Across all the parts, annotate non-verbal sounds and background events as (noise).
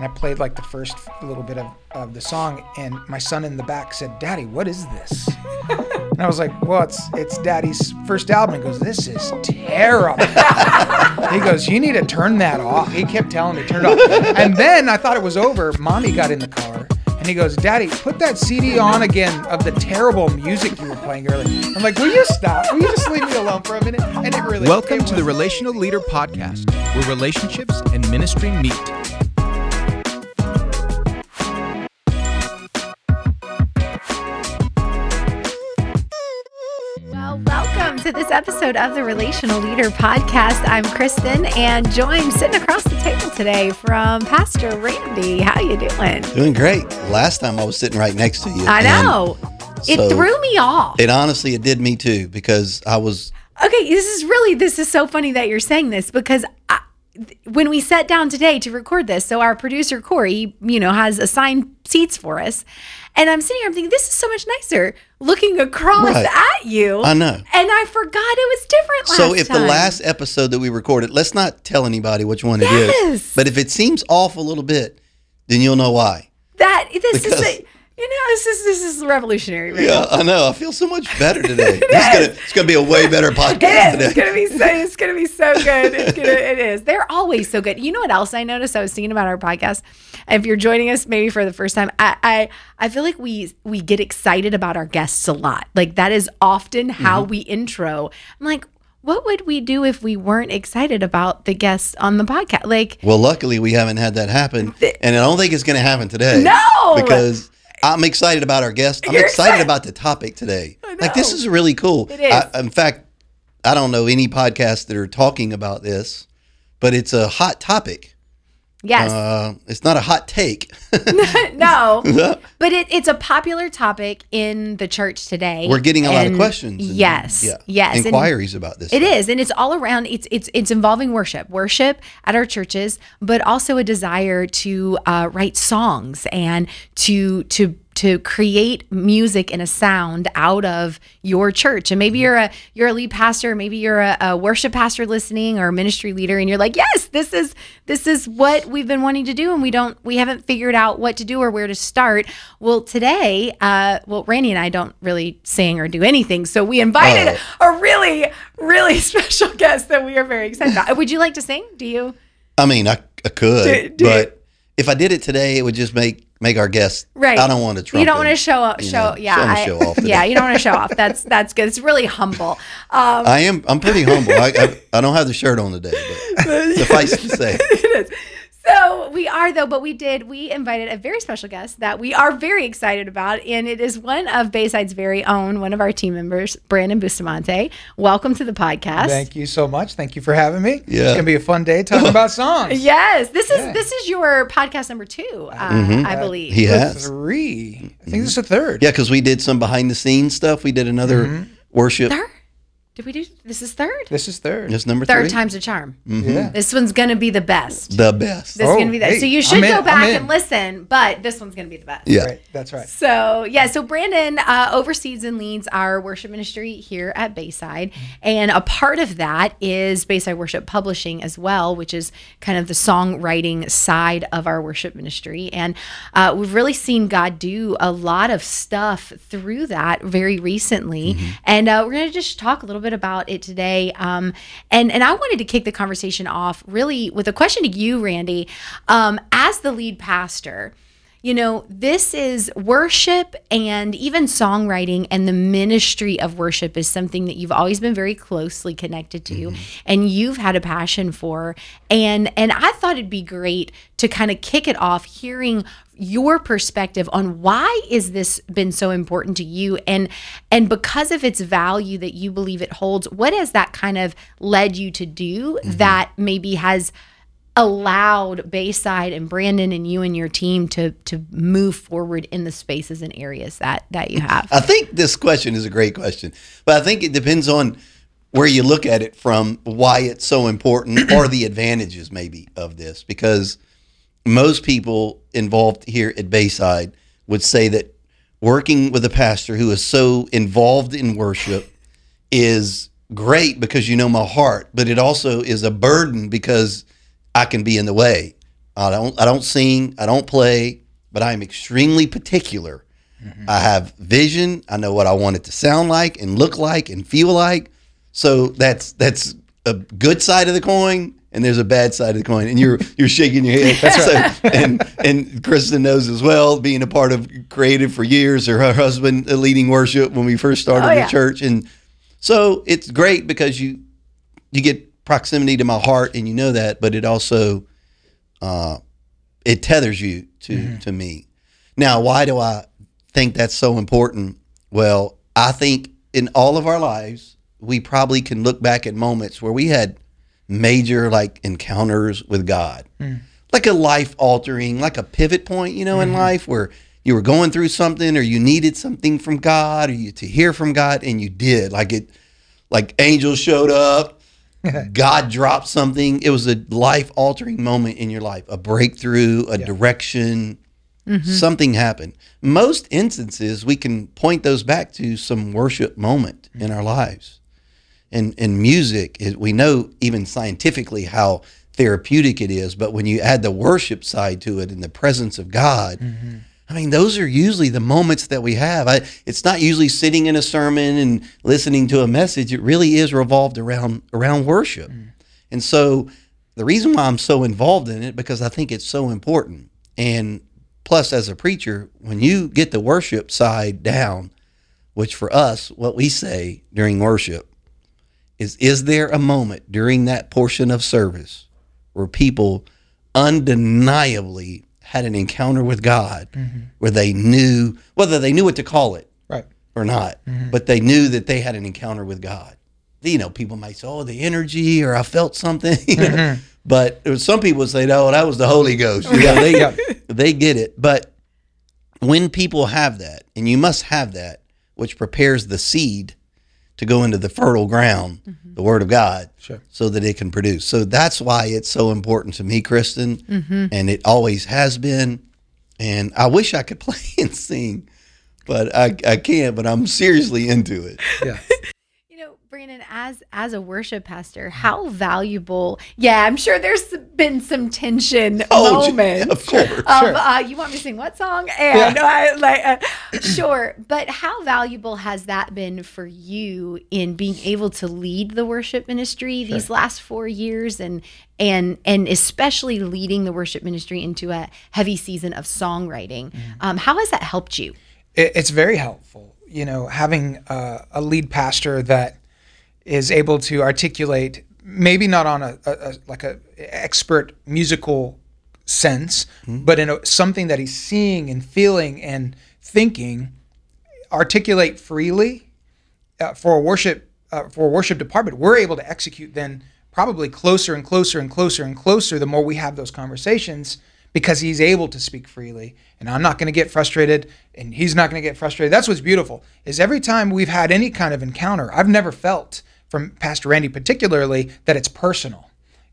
and I played like the first little bit of, of the song, and my son in the back said, "Daddy, what is this?" (laughs) and I was like, "Well, it's it's Daddy's first album." He goes, "This is terrible." he goes, "You need to turn that off." He kept telling me, "Turn it off." And then I thought it was over. Mommy got in the car. And he goes, Daddy, put that CD on again of the terrible music you were playing earlier. I'm like, Will you stop? Will you just leave me alone for a minute? And it really Welcome it to the Relational Leader Podcast, where relationships and ministry meet. Episode of the Relational Leader Podcast. I'm Kristen and joined sitting across the table today from Pastor Randy. How you doing? Doing great. Last time I was sitting right next to you. I know. It so- threw me off. It honestly, it did me too because I was. Okay, this is really this is so funny that you're saying this because I, when we sat down today to record this, so our producer Corey, you know, has assigned seats for us, and I'm sitting here, I'm thinking this is so much nicer looking across Right. at you. I know. and I forgot it was different last So if time. the last episode that we recorded, let's not tell anybody which one it Yes. is. But if it seems off a little bit, then you'll know why. that this Because- is a, you know this is this is revolutionary. Right Yeah, I know. I feel so much better today. (laughs) This is gonna, it's gonna be a way better podcast It is. It's today. gonna be so. It's gonna be so good. It's gonna. It (laughs) is. They're always so good. You know what else I noticed? I was thinking about our podcast. If you're joining us maybe for the first time, I I, I feel like we we get excited about our guests a lot. Like that is often how Mm-hmm. we intro. I'm like, what would we do if we weren't excited about the guests on the podcast? Like, Well, luckily we haven't had that happen, and I don't think it's gonna happen today. No! because I'm excited about our guest. I'm excited excited. about the topic today. Like this is really cool. It is. I, in fact, I don't know any podcasts that are talking about this, but it's a hot topic. Yes, Uh, it's not a hot take. (laughs) no, (laughs) but it, it's a popular topic in the church today. We're getting a lot of questions. and- Yes, yeah, yes, and- inquiries about this. It stuff. is, and it's all around. It's it's it's involving worship, worship at our churches, but also a desire to uh, write songs and to to to create music and a sound out of your church. And maybe you're a you're a lead pastor, maybe you're a, a worship pastor listening or a ministry leader, and you're like, yes, this is this is what we've been wanting to do, and we don't we haven't figured out what to do or where to start. Well, today, uh, well, Randy and I don't really sing or do anything, so we invited a really really (laughs) special guest that we are very excited about. Would you like to sing? Do you? I mean, I, I could, Do- do- but if I did it today, it would just make make our guests. Right. I don't want to. You don't want to show up. Show know, yeah. I- show off yeah. You don't want to show off. That's that's good. It's really humble. Um, I am. I'm pretty humble. I, I I don't have the shirt on today, but (laughs) suffice to say, it is. So we are though, but we did. We invited a very special guest that we are very excited about, and it is one of Bayside's very own, one of our team members, Brandan Bustamante. Welcome to the podcast. Thank you so much. Thank you for having me. Yeah. It's gonna be a fun day talking (laughs) about songs. Yes, this is Yeah. this is your podcast number two, uh, Mm-hmm. I believe. he has. Three. I think this is the third. Yeah, because we did some behind the scenes stuff. We did another Mm-hmm. worship. Third? Did we do? This is third. This is third. It's number Third three. time's a charm. Yeah. This one's gonna be the best. The best. This is Oh, gonna be that. hey, so you I'm should in, go I'm back in. and listen, but this one's gonna be the best. Yeah. Right. That's right. So yeah, so Brandan uh, oversees and leads our worship ministry here at Bayside, and a part of that is Bayside Worship Publishing as well, which is kind of the songwriting side of our worship ministry. And uh, we've really seen God do a lot of stuff through that very recently, and uh, we're gonna just talk a little bit about it today. Um, and and I wanted to kick the conversation off really with a question to you, Randy, um, as the lead pastor. You know, this is worship and even songwriting and the ministry of worship is something that you've always been very closely connected to mm-hmm. and you've had a passion for. And and I thought it'd be great to kind of kick it off hearing your perspective on why is this been so important to you? And and because of its value that you believe it holds, what has that kind of led you to do mm-hmm. that maybe has allowed Bayside and Brandan and you and your team to to move forward in the spaces and areas that that you have. I think this question is a great question, but I think it depends on where you look at it from, why it's so important, (clears throat) or the advantages maybe of this. Because most people involved here at Bayside would say that working with a pastor who is so involved in worship is great because you know my heart, but it also is a burden because I can be in the way I don't I don't sing, I don't play, but I am extremely particular. Mm-hmm. I have vision. I know what I want it to sound like and look like and feel like. So that's that's a good side of the coin, and there's a bad side of the coin. And you're (laughs) you're shaking your head. That's right. (laughs) And and Kristen knows as well, being a part of creative for years, or her husband leading worship when we first started Oh, the yeah. church, and so it's great because you you get proximity to my heart, and you know that, but it also uh, it tethers you to mm-hmm. to me. Now, why do I think that's so important? Well, I think in all of our lives, we probably can look back at moments where we had major like encounters with God. Mm. Like a life altering, like a pivot point, you know, in mm-hmm. life where you were going through something or you needed something from God or you to hear from God and you did. Like it like angels showed up, (laughs) God dropped something. It was a life altering moment in your life, a breakthrough, a direction, mm-hmm. something happened. Most instances, we can point those back to some worship moment in our lives. And, and music, is, we know even scientifically how therapeutic it is, but when you add the worship side to it and the presence of God, mm-hmm. I mean, those are usually the moments that we have. I, it's not usually sitting in a sermon and listening to a message. It really is revolved around around worship. Mm. And so, the reason why I'm so involved in it because I think it's so important. And plus, as a preacher, when you get the worship side down, which for us, what we say during worship is, is there a moment during that portion of service where people undeniably had an encounter with God, mm-hmm. where they knew whether they knew what to call it Right. or not, mm-hmm. but they knew that they had an encounter with God. You know, people might say, "Oh, the energy," or "I felt something," (laughs) you know? Mm-hmm. but some people say, "No, that was the Holy Ghost." You know, (laughs) they Yeah. they get it. But when people have that, and you must have that, which prepares the seed to go into the fertile ground, mm-hmm. the Word of God, Sure. so that it can produce. So that's why it's so important to me, Kristen, mm-hmm. and it always has been. And I wish I could (laughs) play and sing, but I, I can't. But I'm seriously into it. Yeah. Brandan, as as a worship pastor, how valuable? Yeah, I'm sure there's been some tension Oh, moments. of course. Of Sure. uh, you want me to sing what song? And I like uh, sure, but how valuable has that been for you in being able to lead the worship ministry these last four years, and and and especially leading the worship ministry into a heavy season of songwriting? Um, how has that helped you? it, it's very helpful. You know, having uh, a lead pastor that is able to articulate, maybe not on a, a, a like a expert musical sense, but in a, something that he's seeing and feeling and thinking, articulate freely uh, for a worship uh, for a worship department. We're able to execute then probably closer and closer and closer and closer the more we have those conversations because he's able to speak freely and I'm not going to get frustrated and he's not going to get frustrated. That's what's beautiful is every time we've had any kind of encounter, I've never felt from Pastor Randy particularly that it's personal.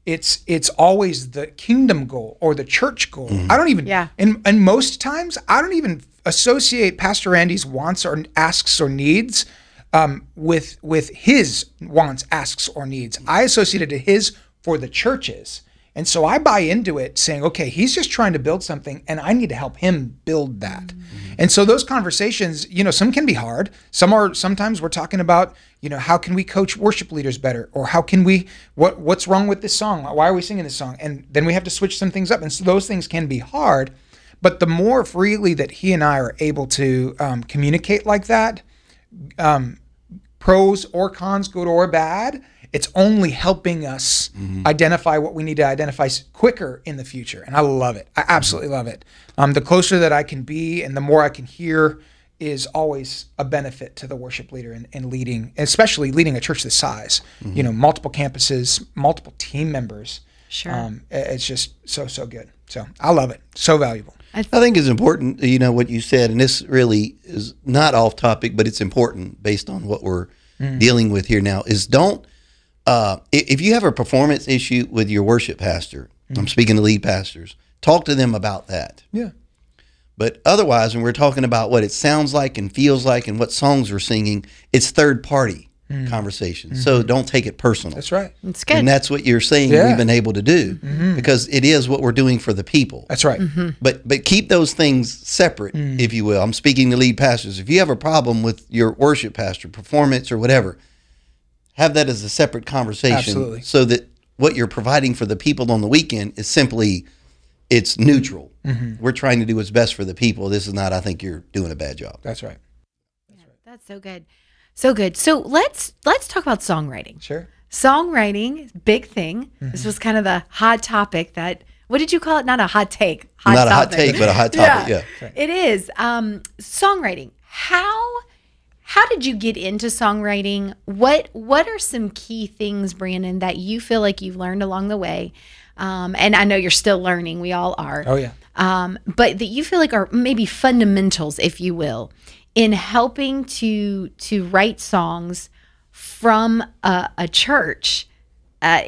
It's it's always the kingdom goal or the church goal. I don't even Yeah. and and most times I don't even associate Pastor Randy's wants or asks or needs um, with with his wants, asks, or needs. I associate it to his for the churches. And so I buy into it saying, okay, he's just trying to build something and I need to help him build that. And so those conversations, you know, some can be hard. Some are sometimes we're talking about, you know, how can we coach worship leaders better? Or how can we what what's wrong with this song? Why are we singing this song? And then we have to switch some things up. And so those things can be hard. But the more freely that he and I are able to um, communicate like that, pros or cons, good or bad, it's only helping us identify what we need to identify quicker in the future. And I love it. I absolutely love it. Um, the closer that I can be and the more I can hear is always a benefit to the worship leader in, in leading, especially leading a church this size. You know, multiple campuses, multiple team members. Sure. Um, it's just so, so good. So I love it. So valuable. I think it's important, you know, what you said, and this really is not off topic, but it's important based on what we're dealing with here now. Is don't uh, if you have a performance issue with your worship pastor, I'm mm-hmm. speaking to lead pastors, talk to them about that. Yeah. But otherwise, when we're talking about what it sounds like and feels like and what songs we're singing, it's third party. Mm. conversation. So mm-hmm. don't take it personal. That's right. It's good. And that's what you're saying Yeah. we've been able to do mm-hmm. because it is what we're doing for the people. That's right. But but keep those things separate, Mm. if you will. I'm speaking to lead pastors. If you have a problem with your worship pastor performance or whatever, have that as a separate conversation, Absolutely. so that what you're providing for the people on the weekend is simply it's neutral. Mm-hmm. We're trying to do what's best for the people. This is not. I think you're doing a bad job. That's right. That's right. That's so good. So good. So let's let's talk about songwriting. Sure. Songwriting, big thing. This was kind of the hot topic that what did you call it? Not a hot take. Hot not a hot take, but a hot topic. (laughs) Yeah. It is. Um, songwriting. How how did you get into songwriting? What what are some key things, Brandan, that you feel like you've learned along the way? Um, and I know you're still learning. We all are. Oh yeah. Um, but that you feel like are maybe fundamentals, if you will, in helping to to write songs from a, a church. Uh,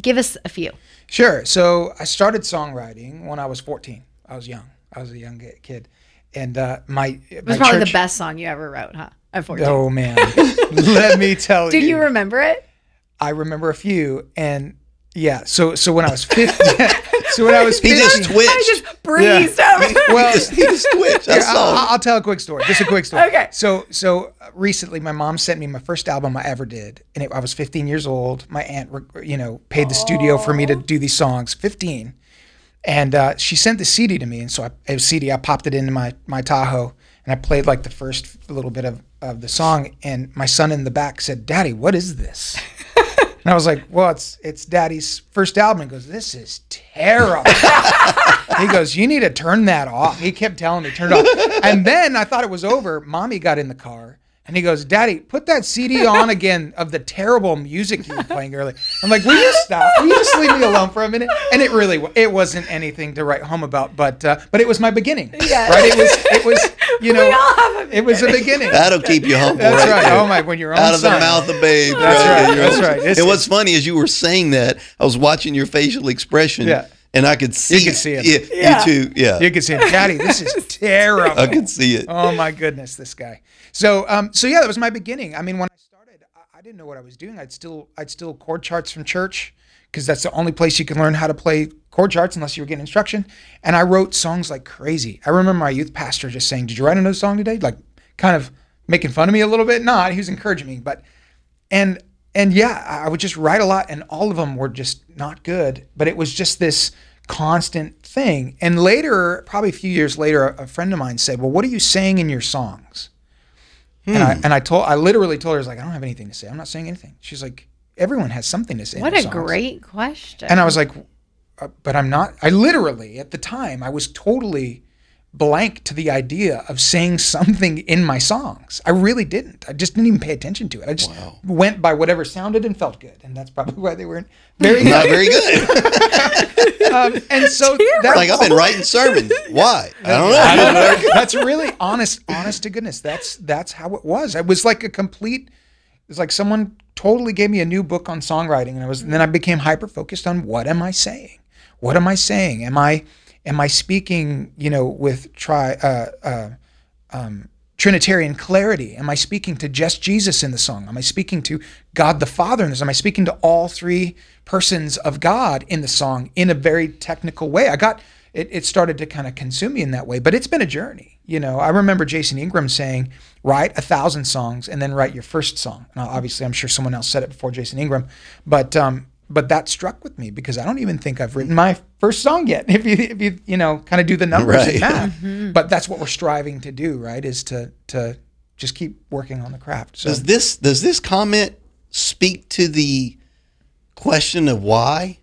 give us a few. Sure. So I started songwriting when I was 14. I was young. I was a young kid, and uh, my It was probably the best song you ever wrote, huh? At 14. Oh man, (laughs) let me tell you. Do you. you remember it? I remember a few, and yeah. So so when I was 15, (laughs) so when I was He 15, just twitched. I just breezed over. well, he (laughs) just, he just twitched. Here, That's all. I'll, I'll tell a quick story. Just a quick story. Okay. So, so uh, recently, my mom sent me my first album I ever did, and it, I was 15 years old. My aunt, you know, paid the studio for me to do these songs. 15, and uh, she sent the CD to me, and so I, it was CD. I popped it into my my Tahoe, and I played like the first little bit of of the song, and my son in the back said, "Daddy, what is this?" (laughs) And I was like, "Well, it's it's Daddy's first album." He goes, "This is terrible." (laughs) he goes, "You need to turn that off." He kept telling me, "Turn it off." And then I thought it was over. Mommy got in the car, and he goes, "Daddy, put that CD on again of the terrible music you were playing earlier." I'm like, "Will you stop? Will you just leave me alone for a minute?" And it really, wa- it wasn't anything to write home about, but uh, but it was my beginning. Yeah. Right. It was it was you know all have a it was a beginning. That'll keep you humble. That's right. there. Oh my, when you're Out of son. the mouth of babes. That's right, Your that's right. It's- and what's funny is you were saying that, I was watching your facial expression, Yeah. And I could see, it. You could see it. Yeah, Yeah. You too. Yeah, You could say, "Daddy, this is (laughs) terrible." I could see it. Oh my goodness, this guy. So, um, so yeah, that was my beginning. I mean, when I started, I, I didn't know what I was doing. I'd still, I'd still chord charts from church because that's the only place you can learn how to play chord charts unless you were getting instruction. And I wrote songs like crazy. I remember my youth pastor just saying, "Did you write another song today?" Like, kind of making fun of me a little bit. Not, he was encouraging me, but and and yeah, I would just write a lot, and all of them were just not good. But it was just this constant thing. And later, probably a few years later, a, friend of mine said, "Well, what are you saying in your songs?" And I and I told, I literally told her, "I was like, I don't have anything to say. I'm not saying anything." She's like, "Everyone has something to say." What a songs." great question. And I was like, uh, "But I'm not." I literally, at the time, I was totally blank to the idea of saying something in my songs. I really didn't. I just didn't even pay attention to it. I just went by whatever sounded and felt good, and that's probably why they weren't very Not good. very good. (laughs) um, and so that, like I've been writing sermons. (laughs) Why? I don't know. I don't know. that's really honest, honest to goodness. That's that's how it was. It was like a complete. It was like someone totally gave me a new book on songwriting, and I was. And then I became hyper focused on what am I saying? What am I saying? Am I am I speaking? You know, with try. Uh, uh, um, Trinitarian clarity? Am I speaking to just Jesus in the song? Am I speaking to God the Father in this? Am I speaking to all three persons of God in the song in a very technical way? I got it, it started to kind of consume me in that way, but it's been a journey. You know, I remember Jason Ingram saying, write a thousand songs and then write your first song. Now, obviously, I'm sure someone else said it before Jason Ingram, but um, but that struck with me because I don't even think I've written my first song yet. (laughs) If you if you you know kind of do the numbers Right. and math, mm-hmm. but that's what we're striving to do, right? Is to to just keep working on the craft. So Does this does this comment speak to the question of why?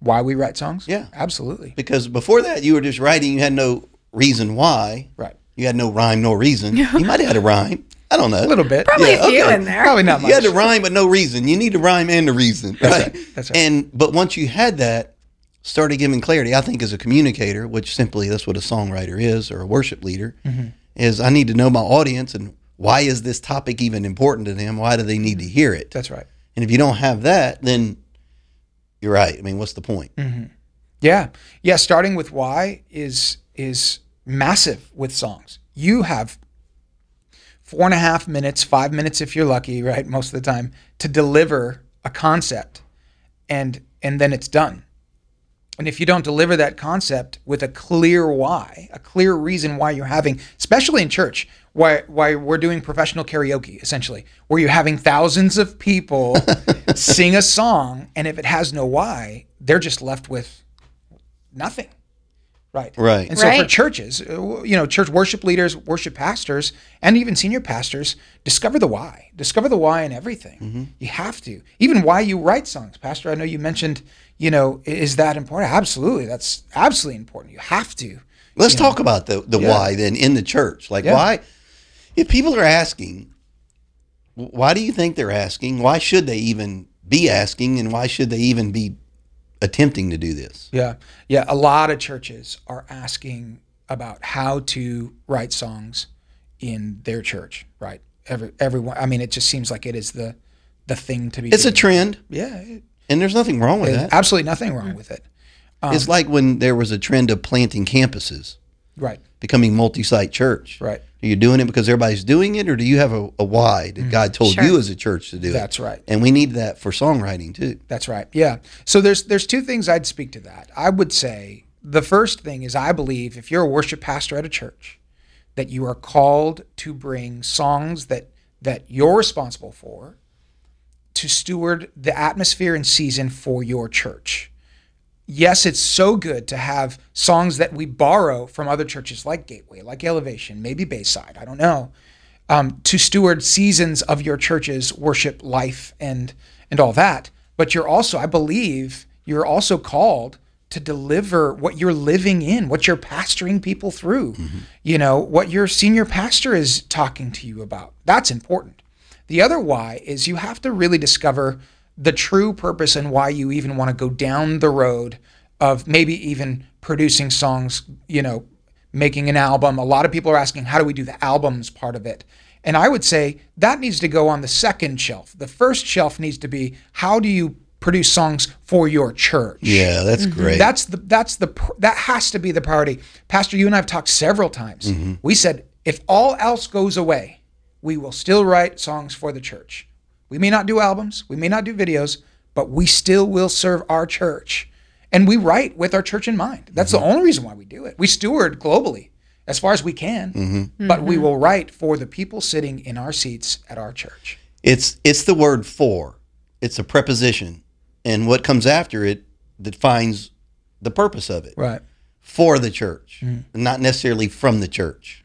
why we write songs? Yeah. absolutely. Because before that, you were just writing. You had no reason why. Right. You had no rhyme, no reason. (laughs) You might have had a rhyme. I don't know. A little bit. Probably Yeah, a few okay. in there. Probably not much. You had to rhyme, but no reason. You need to rhyme and a reason, right? right. That's right. And but once you had that, started giving clarity. I think as a communicator, which simply that's what a songwriter is, or a worship leader, Mm-hmm. is I need to know my audience and why is this topic even important to them? Why do they need to hear it? That's right. And if you don't have that, then you're right. I mean, what's the point? Yeah, yeah. Starting with why is is massive with songs. You have four and a half minutes, five minutes if you're lucky, right? Most of the time to deliver a concept, and and then it's done. And if you don't deliver that concept with a clear why, a clear reason why you're having, especially in church, why why we're doing professional karaoke essentially, where you're having thousands of people (laughs) sing a song, and if it has no why, they're just left with nothing. Right. Right. And so for churches, uh, you know, church worship leaders, worship pastors, and even senior pastors, discover the why. Discover the why in everything. Mm-hmm. You have to. Even why you write songs. Pastor, I know you mentioned, you know, is that important? Absolutely. That's absolutely important. You have to. Let's talk about the the Yeah. why then in the church. Like Yeah. why, if people are asking, why do you think they're asking? Why should they even be asking? And why should they even be attempting to do this? Yeah. Yeah. A lot of churches are asking about how to write songs in their church, right? Every everyone I mean, it just seems like it is the the thing to be It's a trend, Yeah. it- and there's nothing wrong with that. absolutely nothing wrong with it. it's um, like when there was a trend of planting campuses, Right. becoming multi-site church. Right. Are you doing it because everybody's doing it, or do you have a, a why that mm-hmm. God told Sure. you as a church to do it? That's right. And we need that for songwriting too. That's right. Yeah. So there's there's two things I'd speak to that. I would say the first thing is I believe if you're a worship pastor at a church, that you are called to bring songs that that you're responsible for to steward the atmosphere and season for your church. Yes, it's so good to have songs that we borrow from other churches like Gateway, like Elevation, maybe Bayside, I don't know, um, to steward seasons of your church's worship life and and all that. But you're also, I believe, you're also called to deliver what you're living in, what you're pastoring people through. You know, what your senior pastor is talking to you about. That's important. The other why is you have to really discover the true purpose and why you even want to go down the road of maybe even producing songs, you know, making an album. A lot of people are asking, how do we do the albums part of it? And I would say that needs to go on the second shelf. The first shelf needs to be how do you produce songs for your church? Yeah, that's mm-hmm. great. That's the that's the that has to be the priority. Pastor, you and I have talked several times. Mm-hmm. We said if all else goes away, we will still write songs for the church. We may not do albums, we may not do videos, but we still will serve our church. And we write with our church in mind. That's the mm-hmm. only reason why we do it. We steward globally as far as we can, mm-hmm. but we mm-hmm. will write for the people sitting in our seats at our church. It's it's the word for. It's a preposition, and what comes after it defines the purpose of it. Right. For the church, not necessarily from the church.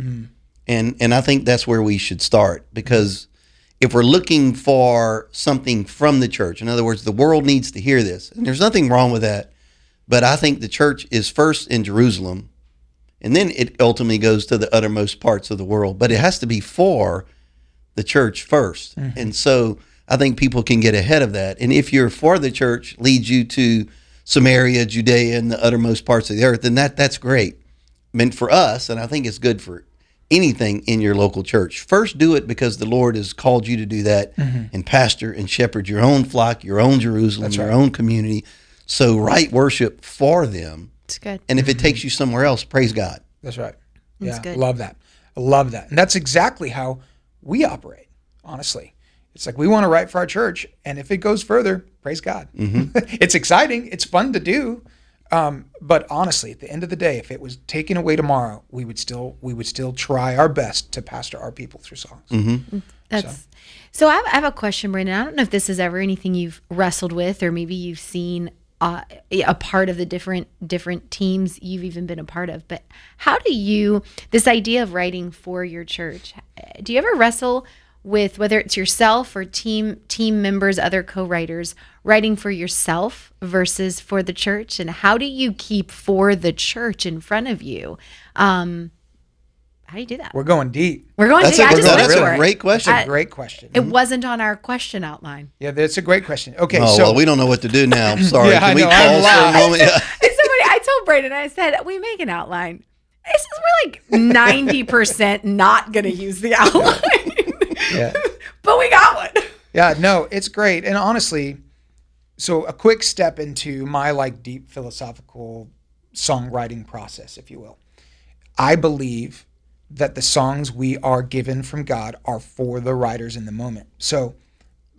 And and I think that's where we should start because if we're looking for something from the church, in other words, the world needs to hear this, and there's nothing wrong with that. But I think the church is first in Jerusalem, and then it ultimately goes to the uttermost parts of the world. But it has to be for the church 1st mm-hmm. And so I think people can get ahead of that. And if you're for the church leads you to Samaria, Judea, and the uttermost parts of the earth, then that that's great. Meant for us, and I think it's good for anything in your local church. First do it because the Lord has called you to do that mm-hmm. and pastor and shepherd your own flock, your own Jerusalem, your own community. So write worship for them. It's good. And if it mm-hmm. takes you somewhere else, praise God. That's right. That's yeah, good. love that. I love that. And that's exactly how we operate, honestly. It's like we want to write for our church, and if it goes further, praise God. Mm-hmm. (laughs) it's exciting. It's fun to do. Um, but honestly, at the end of the day, if it was taken away tomorrow, we would still we would still try our best to pastor our people through songs. That's so. I, have, I have a question, Brandan. I don't know if this is ever anything you've wrestled with, or maybe you've seen uh, a part of the different different teams you've even been a part of. But how do you this idea of writing for your church? Do you ever wrestle with whether it's yourself or team team members, other co-writers, writing for yourself versus for the church, and how do you keep for the church in front of you? Um, how do you do that? We're going deep. We're going That's to. a, I just that's a for great question. I- Great question. It wasn't on our question outline. yeah, that's a great question. Okay, oh so well, we don't know what to do now. I'm (clears throat) sorry. Yeah, I Can we know, I'm pause for a moment? (laughs) Yeah. Somebody, I told brandan I said, we make an outline. This is we're like (laughs) ninety percent not going to use the outline, yeah. (laughs) but we got one. Yeah, no, it's great. And honestly, so a quick step into my like deep philosophical songwriting process, if you will. I believe that the songs we are given from God are for the writers in the moment. So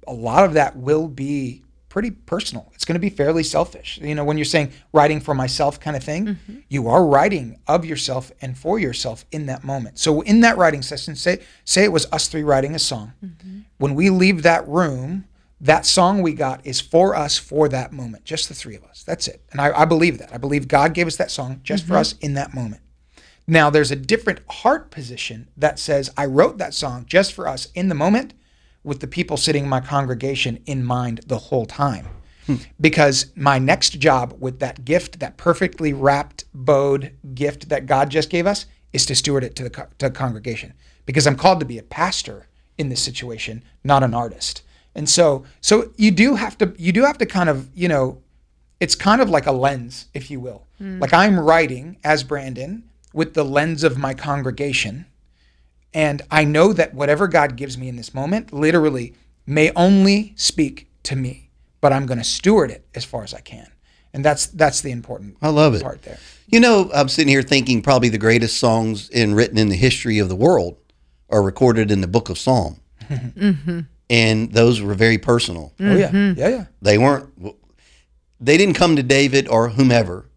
a lot of that will be pretty personal. It's going to be fairly selfish. You know, when you're saying writing for myself kind of thing, mm-hmm. you are writing of yourself and for yourself in that moment. So in that writing session, say say it was us three writing a song. Mm-hmm. When we leave that room, that song we got is for us for that moment, just the three of us. That's it. And I, I believe that. I believe God gave us that song just for mm-hmm. us in that moment. Now, there's a different heart position that says, I wrote that song just for us in the moment with the people sitting in my congregation in mind the whole time. Because my next job with that gift, that perfectly wrapped, bowed gift that God just gave us, is to steward it to the, co- to the congregation. Because I'm called to be a pastor in this situation, not an artist. And so, so you do have to, you do have to kind of, you know, it's kind of like a lens, if you will. Hmm. Like I'm writing as Brandan with the lens of my congregation. And I know that whatever God gives me in this moment, literally, may only speak to me, but I'm going to steward it as far as I can. And that's that's the important I love it. part there. You know, I'm sitting here thinking probably the greatest songs in written in the history of the world are recorded in the book of Psalm. (laughs) Mm-hmm. And those were very personal. Oh yeah, mm-hmm. yeah, yeah. They weren't they didn't come to David or whomever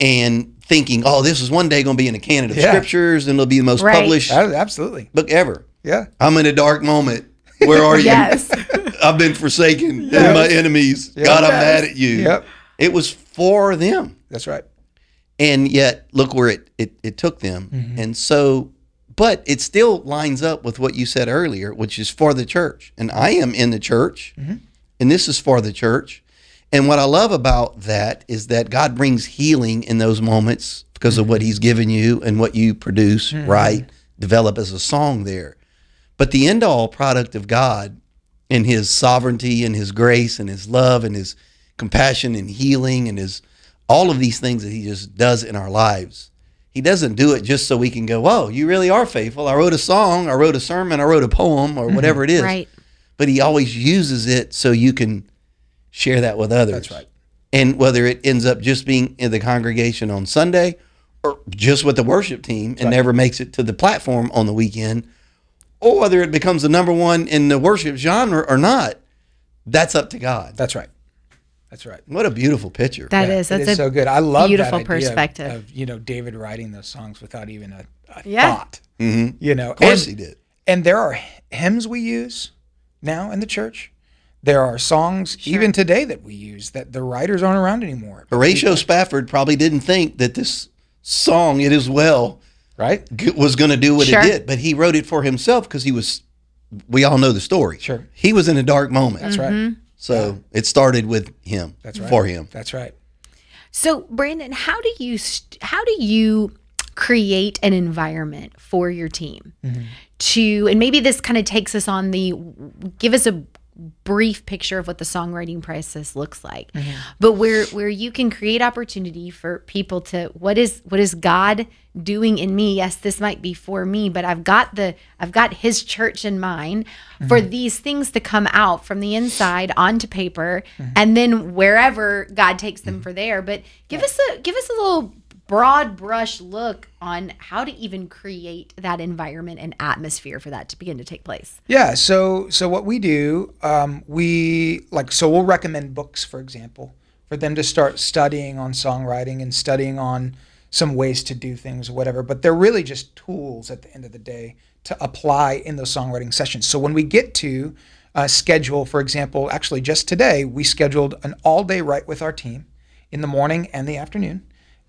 and thinking, "Oh, this is one day going to be in the canon of Yeah. scriptures and it'll be the most Right. published That- absolutely. book ever." Yeah. I'm in a dark moment. Where are you? Yes. (laughs) I've been forsaken and my enemies. God, I'm mad at you. Yep. It was for them. That's right. and yet look where it it, it took them Mm-hmm. and so but it still lines up with what you said earlier which is for the church and i am in the church Mm-hmm. and this is for the church and what i love about that is that god brings healing in those moments because of what he's given you and what you produce Mm-hmm. write develop as a song there but the end all product of god and his sovereignty and his grace and his love and his compassion and healing and his all of these things that he just does in our lives. He doesn't do it just so we can go, "Whoa, you really are faithful." I wrote a song, I wrote a sermon, I wrote a poem or whatever it is. Right. But he always uses it so you can share that with others. That's right. And whether it ends up just being in the congregation on Sunday or just with the worship team and never makes it to the platform on the weekend, or whether it becomes the number one in the worship genre or not, that's up to God. That's right. That's right. What a beautiful picture. That yeah, is. That's is a so good. I love beautiful that idea of- perspective. Of, you know David writing those songs without even a, a Yeah. thought. Mm-hmm. You know, Of course and, he did. And there are hymns we use now in the church. There are songs even today that we use that the writers aren't around anymore. Horatio Spafford probably didn't think that this song, It Is Well, Right? g- was going to do what Sure. it did, but he wrote it for himself because he was, we all know the story. Sure. He was in a dark moment. That's right. Mm-hmm. So it started with him, That's right. for him. That's right. So, Brandan, how do you st- how do you create an environment for your team mm-hmm. to and maybe this kind of takes us on the give us a brief picture of what the songwriting process looks like. Mm-hmm. But where where you can create opportunity for people to what is what is god doing in me? Yes this might be for me but i've got the i've got his church in mind for mm-hmm. these things to come out from the inside onto paper mm-hmm. and then wherever god takes them for there. But give us a give us a little broad brush look on how to even create that environment and atmosphere for that to begin to take place Yeah. So so what we do, um, we like so we'll recommend books, for example, for them to start studying on songwriting and studying on some ways to do things or whatever. But they're really just tools at the end of the day to apply in those songwriting sessions. So when we get to uh, schedule, for example, actually just today we scheduled an all-day write with our team in the morning and the afternoon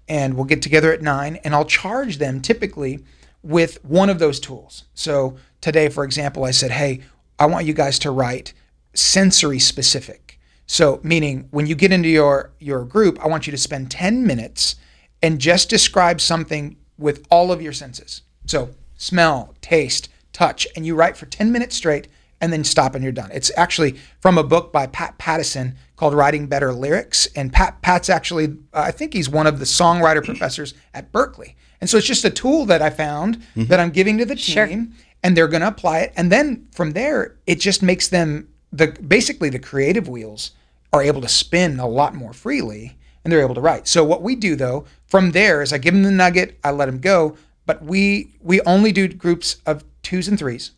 and we'll get together at nine and I'll charge them typically with one of those tools. So today, for example, I said, hey, I want you guys to write sensory specific. So meaning when you get into your your group, I want you to spend 10 minutes and just describe something with all of your senses. So smell, taste, touch, and you write for 10 minutes straight and then stop and you're done. It's actually from a book by Pat Pattison called Writing Better Lyrics. And Pat Pat's actually, uh, I think he's one of the songwriter professors at Berklee. And so it's just a tool that I found that I'm giving to the team Sure. and they're going to apply it. And then from there, it just makes them the basically the creative wheels are able to spin a lot more freely and they're able to write. So what we do though from there is I give them the nugget, I let them go, but we we only do groups of twos and threes.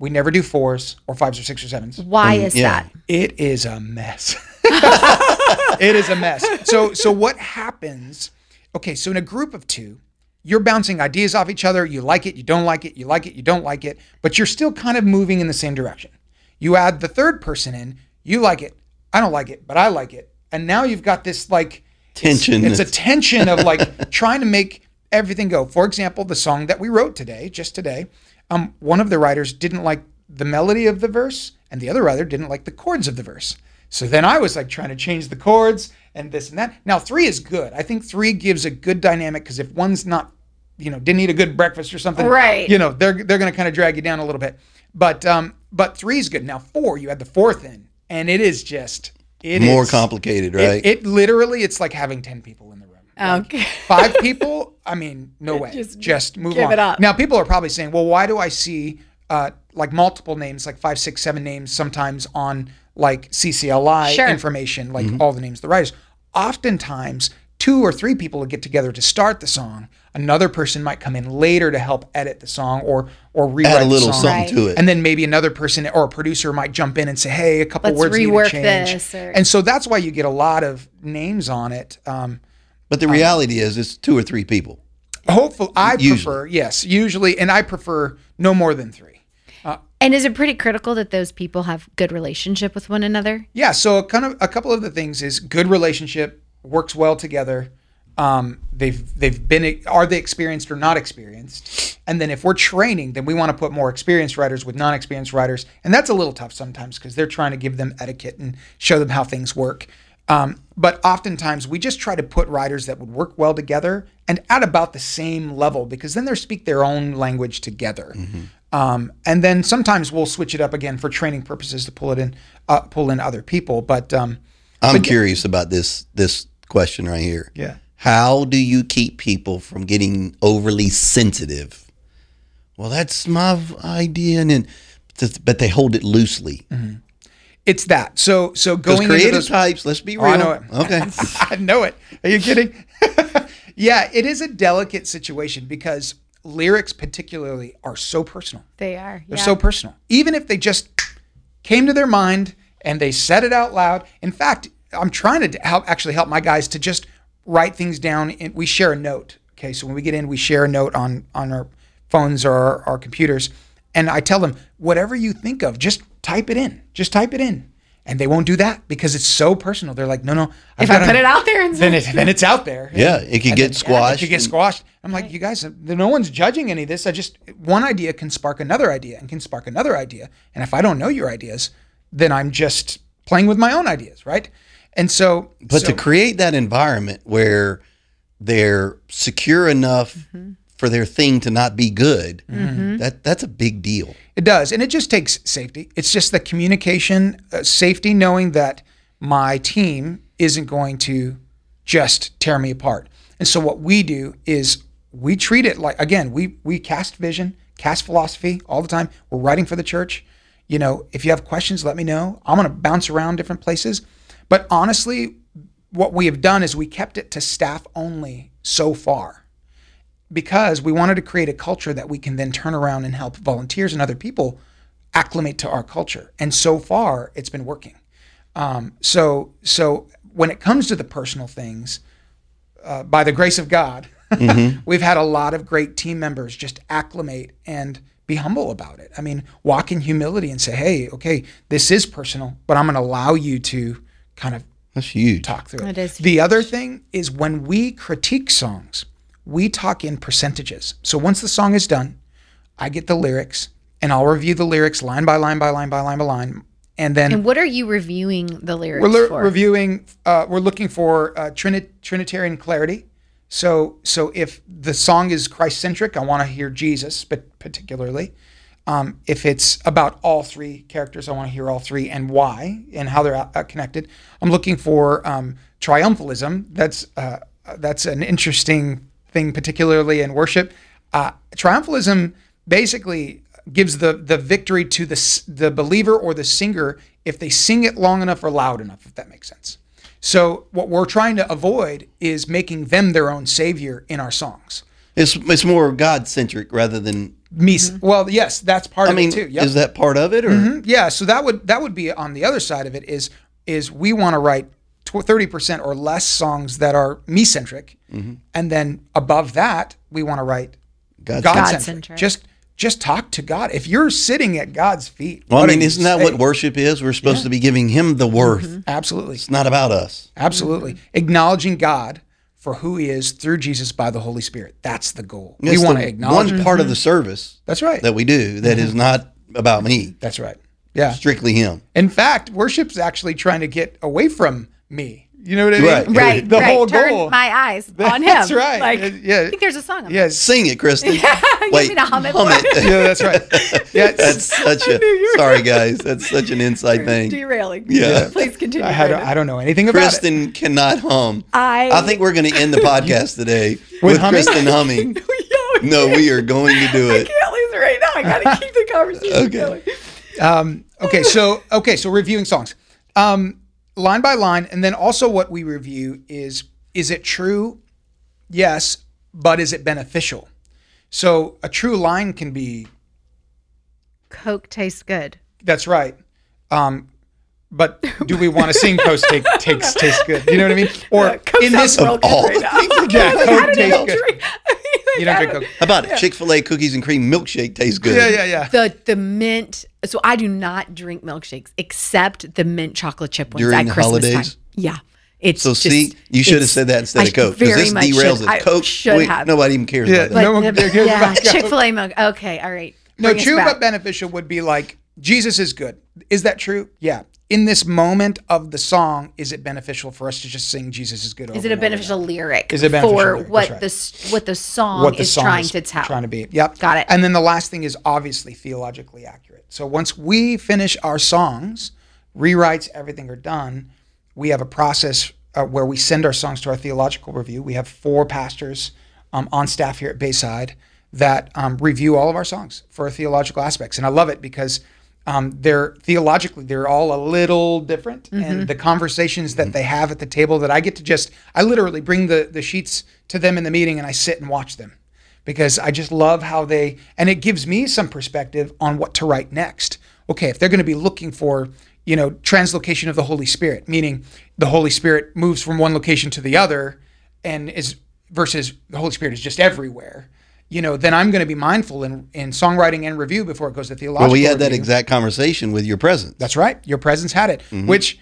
We never do fours or fives or six or sevens. Why mm, is yeah. that? It is a mess. (laughs) it is a mess. So so what happens? Okay, so in a group of two, you're bouncing ideas off each other. You like it, you don't like it, you like it, you don't like it, but you're still kind of moving in the same direction. You add the third person in, you like it, I don't like it, but I like it. And now you've got this like it's- Tension. It's, a tension of like (laughs) trying to make everything go. For example, the song that we wrote today, just today, um, one of the writers didn't like the melody of the verse, and the other writer didn't like the chords of the verse. So then I was like trying to change the chords and this and that. Now three is good. I think three gives a good dynamic because if one's not, you know, didn't eat a good breakfast or something, Right. You know, they're they're going to kind of drag you down a little bit. But um, but three is good. Now four, you had the fourth in, and it is just it More is- complicated, it- right? It, literally, it's like having ten people in the room. Okay. (laughs) Five people, I mean, no way. Just Just, move give on. it up. Now, people are probably saying, well, why do I see uh, like multiple names, like five, six, seven names sometimes on like CCLI Sure. information, like all the names of the writers? Oftentimes, two or three people will get together to start the song. Another person might come in later to help edit the song or or rewrite Add a the little song. something to it. And then maybe another person or a producer might jump in and say, "Hey, a couple Let's words need to rework change." this or- And so that's why you get a lot of names on it. Um, but the reality is, it's two or three people. Hopefully, I Usually. prefer yes, usually, and I prefer no more than three. And is it pretty critical that those people have good relationship with one another? Yeah, so kind of a couple of the things is good relationship works well together. Um, they've they've been are they experienced or not experienced, and then if we're training, then we want to put more experienced writers with non-experienced writers, and that's a little tough sometimes because they're trying to give them etiquette and show them how things work. Um, but oftentimes we just try to put writers that would work well together and at about the same level because then they speak their own language together. Um, and then sometimes we'll switch it up again for training purposes to pull it in, uh, pull in other people. But um, I'm curious about this this question right here. Yeah. How do you keep people from getting overly sensitive? Well, that's my idea, and then, but they hold it loosely. It's that. So so Because going into creative those, types, let's be Oh, real. I know it. Okay. (laughs) I know it. Are you kidding? (laughs) yeah, it is a delicate situation because lyrics, particularly, are so personal. They are. They're so personal. Even if they just came to their mind and they said it out loud. In fact, I'm trying to help actually help my guys to just write things down. And we share a note. Okay, so when we get in, we share a note on on our phones or our, our computers, and I tell them whatever you think of, just type it in. Just type it in. And they won't do that because it's so personal. They're like, no, no. I've If I gotta- put it out there and then, it, then it's out there. Yeah, it could get then- squashed. It could get squashed. I'm like, you guys, no one's judging any of this. I just one idea can spark another idea and can spark another idea. And if I don't know your ideas, then I'm just playing with my own ideas, right? And so, But so- to create that environment where they're secure enough Mm-hmm. for their thing to not be good, that that's a big deal. It does, and it just takes safety. It's just the communication, uh, safety, knowing that my team isn't going to just tear me apart. And so what we do is we treat it like again, we we cast vision, cast philosophy all the time. We're writing for the church. You know, if you have questions, let me know. I'm going to bounce around different places. But honestly, what we have done is we kept it to staff only so far because we wanted to create a culture that we can then turn around and help volunteers and other people acclimate to our culture. And so far, it's been working. Um, so, so when it comes to the personal things, uh, by the grace of God, (laughs) we've had a lot of great team members just acclimate and be humble about it. I mean, walk in humility and say, "Hey, okay, this is personal, but I'm going to allow you to kind of That's huge. talk through it. It is The other thing is when we critique songs, we talk in percentages. So once the song is done, I get the lyrics and I'll review the lyrics line by line by line by line by line. And then And what are you reviewing the lyrics we're for? reviewing, uh, we're looking for uh, Trini- Trinitarian clarity. So, so if the song is Christ centric, I want to hear Jesus, but particularly. Um, if it's about all three characters, I want to hear all three and why and how they're uh, connected. I'm looking for um, triumphalism. That's uh, that's an interesting thing, particularly in worship. Uh, triumphalism basically gives the the victory to the the believer or the singer if they sing it long enough or loud enough, if that makes sense. So what we're trying to avoid is making them their own savior in our songs. It's it's more God centric rather than. Me, well, yes, that's part I of mean, it too. Yep. is that part of it or? yeah, so that would that would be on the other side of it is is we want to write thirty percent or less songs that are me centric, Mm-hmm. and then above that we want to write God God God-centric. Just just talk to God. If you're sitting at God's feet, Well, I mean, isn't that what worship is? We're supposed to be giving Him the worth. Mm-hmm. Absolutely, It's not about us. absolutely acknowledging God for who He is through Jesus by the Holy Spirit. That's the goal. It's we want to acknowledge. one part of the service That's right. that we do that is not about me, That's right. Yeah. strictly Him. In fact, worship's actually trying to get away from me. You know what I mean? Right. Right. The right. whole Turn goal. my eyes (laughs) on him. That's right. Like, Uh, yeah. I think there's a song. Of Yes. Sing it, Kristen. (laughs) You want me to hum it for you? Yeah, that's right. (laughs) Yeah, That's such a sorry guys. That's such an inside thing. Derailing. Yeah. Please continue. I, had, I don't know anything about it. Kristen cannot hum. I- I think we're going to end the podcast today with, humming? Kristen humming. No, we are going to do I it. can't lose it right now. I gotta keep the conversation Okay. going. Um, okay, so okay, so reviewing songs, um, line by line, and then also what we review is is it true? Yes, but is it beneficial? So a true line can be Coke tastes good. that's right. Um, but do we want to sing (laughs) Coast take, takes tastes good? You know what I mean? Or Coke in this (laughs) (laughs) good all right things yeah, Coke tastes good. Drink. (laughs) You don't drink Coke. How about it? Chick fil A cookies and cream milkshake tastes good. Yeah, yeah, yeah. The the mint. So I do not drink milkshakes except the mint chocolate chip ones During at the Christmas holidays? time. Yeah. It's So just, see, you should have said that instead I of Coke because very this much derails should. it. I Coke, should wait, have. nobody even cares Yeah, about that. No one cares yeah, about Coke. Chick Fil A milk. Okay, all right. No, Bring us true back. but beneficial would be like Jesus is good. Is that true? Yeah. In this moment of the song, is it beneficial for us to just sing Jesus is good? Is it a beneficial lyric Is it beneficial for lyric? what right. the what the song what the is song trying is to tell? Trying to be. Yep. Got it. And then the last thing is obviously theologically accurate. So once we finish our songs, rewrites, everything are done, we have a process uh, where we send our songs to our theological review. We have four pastors um, on staff here at Bayside that um, review all of our songs for theological aspects, and I love it because um, they're theologically they're all a little different, Mm-hmm. and the conversations that they have at the table that I get to just I literally bring the the sheets to them in the meeting and I sit and watch them because I just love how they and it gives me some perspective on what to write next. Okay, if they're going to be looking for, you know, translocation of the Holy Spirit, meaning the Holy Spirit moves from one location to the other and is versus the Holy Spirit is just everywhere. You know, then I'm going to be mindful in, in songwriting and review before it goes to theological. Well, we had that exact conversation with your presence. That's right. Your presence had it, Mm-hmm. which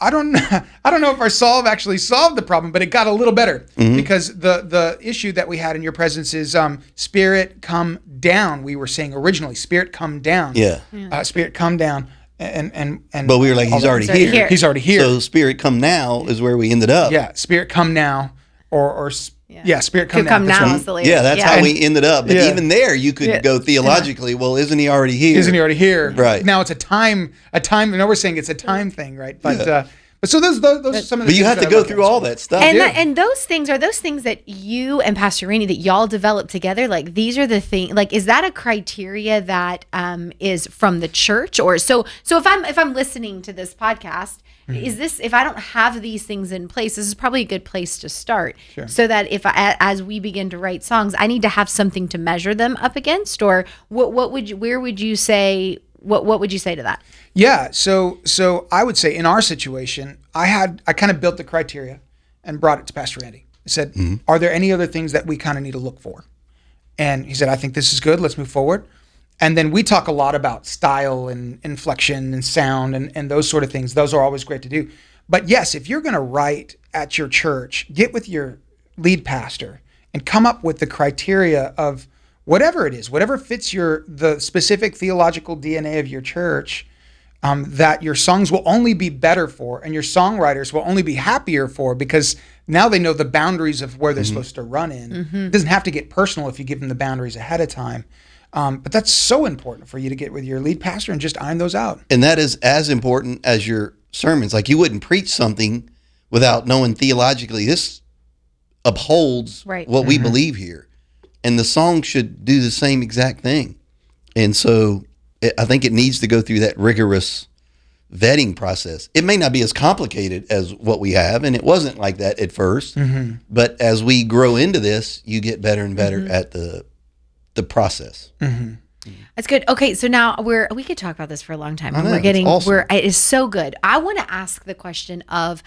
I don't (laughs) I don't know if our solve actually solved the problem, but it got a little better Mm-hmm. because the the issue that we had in your presence is um, spirit come down. We were saying originally, spirit come down. Yeah. Uh, spirit come down, and and and. But we were like, he's already that- already here. here. He's already here. So Spirit Come Now is where we ended up. yeah, spirit come now, or or s- yeah, spirit come Could now. come That's now right. is the lyric. Yeah, that's how we ended up. But Yeah. even there, you could Yeah. go theologically. Well, isn't he already here? Isn't he already here? Right. now, it's a time a time. Now we're saying it's a time thing, right? But Yeah. uh, but so those those, those are some of the. But you have to go through all that stuff. and do. that, and those things are those things that you and Pastor Rainey that y'all developed together. Like these are the thing. Like is that a criteria that um, is from the church or so? So if I'm if I'm listening to this podcast, Mm-hmm. is this if I don't have these things in place, this is probably a good place to start. So that if I, a- as we begin to write songs, I need to have something to measure them up against. Or what what would you where would you say what what would you say to that? Yeah. So so I would say in our situation, I had I kind of built the criteria and brought it to Pastor Randy. I said, "Are there any other things that we kind of need to look for?" And he said, "I think this is good. Let's move forward." And then we talk a lot about style and inflection and sound and, and those sort of things. Those are always great to do. But yes, if you're going to write at your church, get with your lead pastor and come up with the criteria of whatever it is, whatever fits your the specific theological DNA of your church um, that your songs will only be better for and your songwriters will only be happier for because now they know the boundaries of where they're supposed to run in. It doesn't have to get personal if you give them the boundaries ahead of time. Um, but that's so important for you to get with your lead pastor and just iron those out. And that is as important as your sermons. Like you wouldn't preach something without knowing theologically this upholds Right. what we mm-hmm. believe here. And the song should do the same exact thing. And so it, I think it needs to go through that rigorous vetting process. It may not be as complicated as what we have, and it wasn't like that at 1st mm-hmm. But as we grow into this, you get better and better mm-hmm. at the the process. That's good. Okay, so now we're we could talk about this for a long time. I know, we're getting awesome. we're it is so good. I want to ask the question of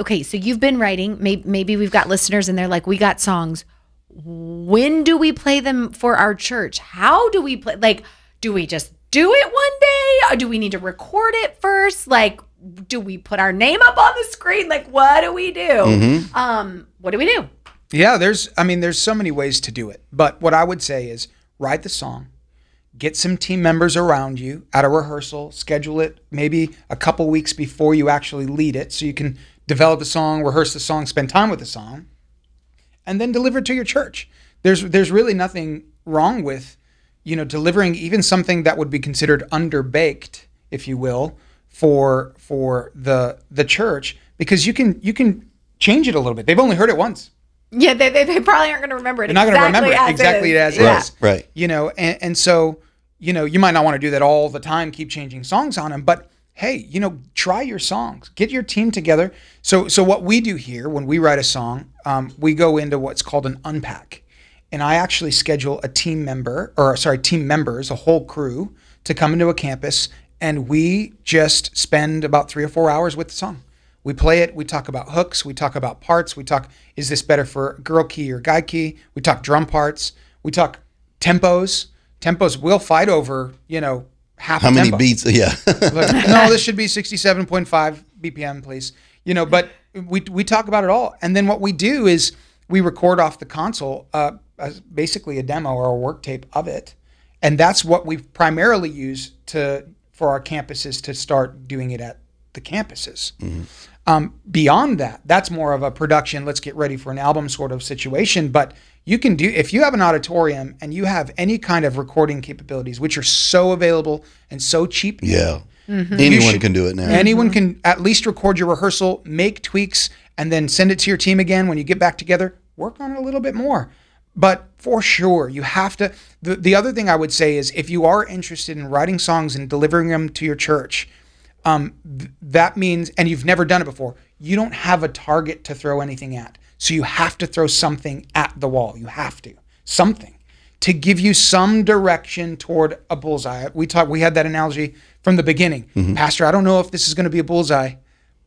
okay, so you've been writing. Maybe maybe we've got listeners and they're like, we got songs. When do we play them for our church? How do we play? Like, do we just do it one day? Or do we need to record it first? Like, do we put our name up on the screen? Like, what do we do? Mm-hmm. Um, what do we do? Yeah, there's I mean there's so many ways to do it. But what I would say is write the song, get some team members around you at a rehearsal, schedule it maybe a couple weeks before you actually lead it so you can develop the song, rehearse the song, spend time with the song, and then deliver it to your church. There's there's really nothing wrong with you know delivering even something that would be considered underbaked, if you will, for for the the church because you can you can change it a little bit. They've only heard it once. Yeah, they, they, they probably aren't going to remember it. They're not going to remember it exactly as it Yeah. is. Right. You know, and, and so, you know, you might not want to do that all the time, keep changing songs on them, but hey, you know, try your songs, get your team together. So, so what we do here when we write a song, um, we go into what's called an unpack. And I actually schedule a team member, or sorry, team members, a whole crew to come into a campus and we just spend about three or four hours with the song. We play it. We talk about hooks. We talk about parts. We talk, is this better for girl key or guy key? We talk drum parts. We talk tempos. Tempos. We'll fight over, you know, half How a many tempo. beats? (laughs) Yeah. No, this should be 67.5 BPM, please. You know, but we, we talk about it all. And then what we do is we record off the console, uh, as basically a demo or a work tape of it. And that's what we primarily use to for our campuses to start doing it at the campuses. Um, beyond that, that's more of a production, let's get ready for an album sort of situation. But you can do, if you have an auditorium and you have any kind of recording capabilities, which are so available and so cheap, yeah. you Anyone should- can do it now. Anyone can at least record your rehearsal, make tweaks, and then send it to your team again when you get back together. Work on it a little bit more. But for sure, you have to. The, the other thing I would say is if you are interested in writing songs and delivering them to your church, um, th- that means, and you've never done it before, you don't have a target to throw anything at. So you have to throw something at the wall. You have to. Something to give you some direction toward a bullseye. We talked, we had that analogy from the beginning. Pastor, I don't know if this is going to be a bullseye,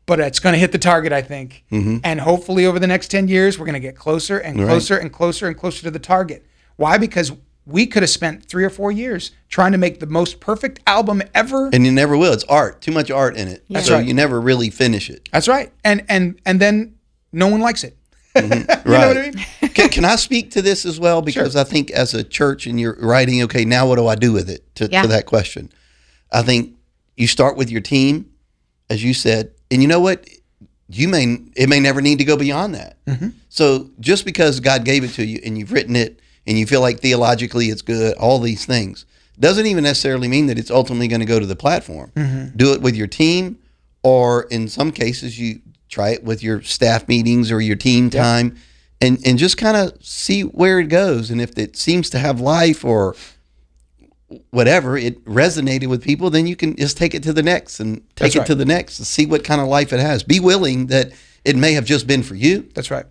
but it's going to hit the target, I think. And hopefully over the next 10 years, we're going to get closer and closer and closer and closer to the target. Why? Because we could have spent three or four years trying to make the most perfect album ever. and you never will. It's art. Too much art in it. That's so right. you never really finish it. That's right. And and and then no one likes it. (laughs) you know what I Right. mean? can, can I speak to this as well? Because I think as a church and you're writing, okay, now what do I do with it? To, Yeah. to that question, I think you start with your team, as you said, and you know what? You may it may never need to go beyond that. Mm-hmm. So just because God gave it to you and you've written it and you feel like theologically it's good, all these things doesn't even necessarily mean that it's ultimately going to go to the platform. Mm-hmm. Do it with your team, or in some cases you try it with your staff meetings or your team time and and just kind of see where it goes and if it seems to have life or whatever it resonated with people then you can just take it to the next and take That's it right. to the next and see what kind of life it has be willing that it may have just been for you That's right.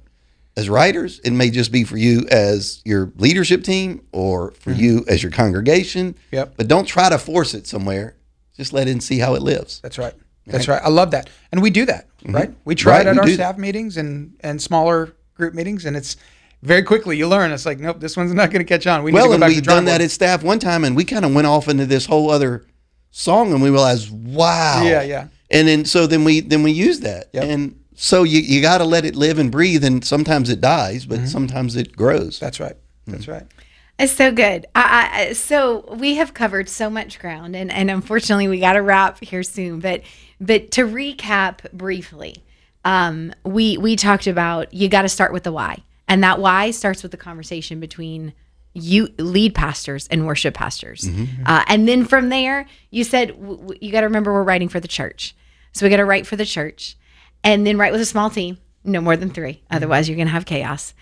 As writers it may just be for you as your leadership team or for you as your congregation Mm-hmm. Yep. but don't try to force it somewhere just let it and see how it lives That's right. That's right. I love that. And we do that, right? We try Right, it at our staff meetings and and smaller group meetings and it's very quickly you learn it's like nope, this one's not going to catch on. We need to Well, go and back we've to done that at staff one time, and we kind of went off into this whole other song, and we realized, wow, Yeah, yeah. And then so then we then we use that, Yep. and so you you got to let it live and breathe, and sometimes it dies, Mm-hmm. but sometimes it grows. That's right. That's right. It's so good. I, I, so we have covered so much ground, and, and unfortunately, we got to wrap here soon. But but to recap briefly, um, we we talked about you got to start with the why, and that why starts with the conversation between you lead pastors and worship pastors, uh, and then from there, you said w- w- you got to remember we're writing for the church, so we got to write for the church, and then write with a small team, no more than three, mm-hmm. otherwise you're gonna have chaos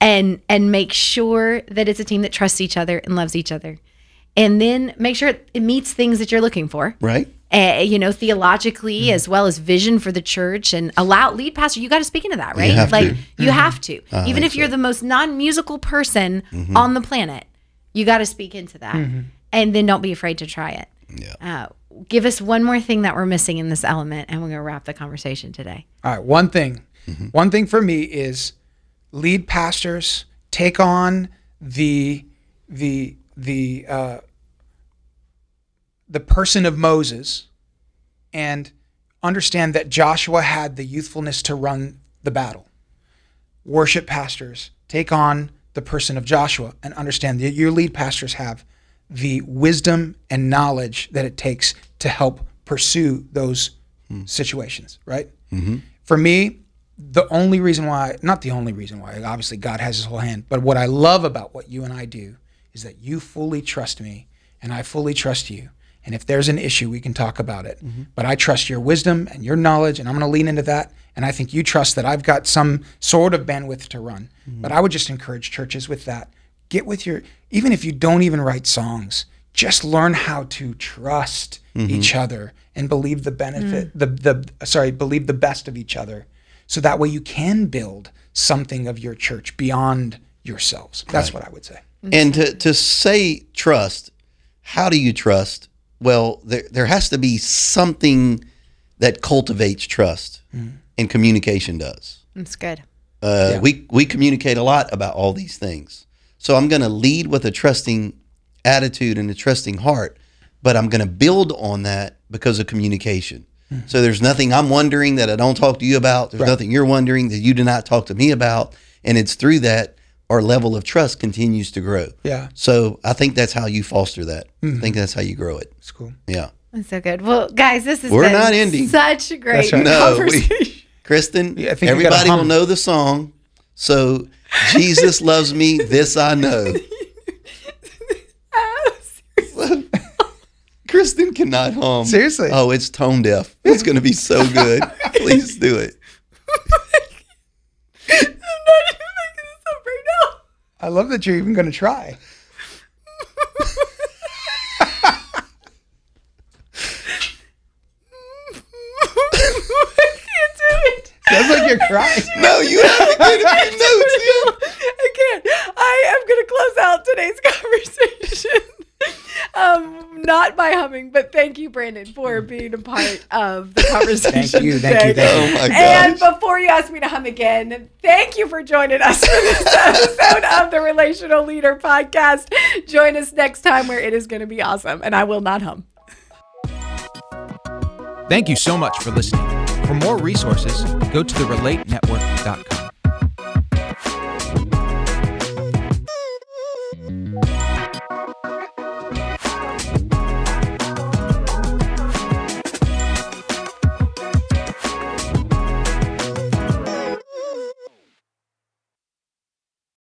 and and make sure that it's a team that trusts each other and loves each other and then make sure it meets things that you're looking for Right. uh, you know, theologically mm-hmm. as well as vision for the church and allow lead pastor. You got to speak into that, right? have like to. you mm-hmm. have to, even if you're so. the most non-musical person on the planet, you got to speak into that, and then don't be afraid to try it. Yeah. Uh, give us one more thing that we're missing in this element, and we're gonna wrap the conversation today. All right, one thing. One thing for me is lead pastors take on the the the uh, the person of Moses and understand that Joshua had the youthfulness to run the battle. Worship pastors take on the person of Joshua and understand that your lead pastors have the wisdom and knowledge that it takes to help pursue those hmm. situations, right? Mm-hmm. For me, the only reason why, not the only reason why, obviously God has his whole hand, but what I love about what you and I do is that you fully trust me and I fully trust you. And if there's an issue, we can talk about it. Mm-hmm. But I trust your wisdom and your knowledge, and I'm going to lean into that. And I think you trust that I've got some sort of bandwidth to run. Mm-hmm. But I would just encourage churches with that. Get with your, even if you don't even write songs, just learn how to trust mm-hmm. each other and believe the benefit, mm. the, the, sorry, believe the best of each other. So that way you can build something of your church beyond yourselves. That's what I would say. And to, to say trust, how do you trust? Well, there, there has to be something that cultivates trust, mm. and communication does. That's good. Uh, We we communicate a lot about all these things. So I'm going to lead with a trusting attitude and a trusting heart, but I'm going to build on that because of communication. Mm-hmm. So there's nothing I'm wondering that I don't talk to you about. There's nothing you're wondering that you do not talk to me about, and it's through that our level of trust continues to grow. Yeah. So I think that's how you foster that. I mm-hmm. think that's how you grow it. It's cool. Yeah. That's so good. Well, guys, this is We're been not ending. such a great right. No, conversation. we, (laughs) Kristen, Yeah, I think everybody will know the song. So Jesus loves me, this I know. (laughs) Kristen cannot hum. Seriously? Oh, it's tone deaf. It's going to be so good. Please do it. I'm not even making this up right now. I love that you're even going to try. I can't do it. Sounds like you're crying. No, you have to get a few notes. Yeah. I can't. I am going to close out today's (laughs) conversation. Um, not by humming, but thank you, Brandan, for being a part of the conversation. Thank you, thank you, today. thank Oh my And before you ask me to hum again, thank you for joining us for this (laughs) episode of the Relational Leader Podcast. Join us next time where it is going to be awesome, and I will not hum. Thank you so much for listening. For more resources, go to therelatenetwork.com.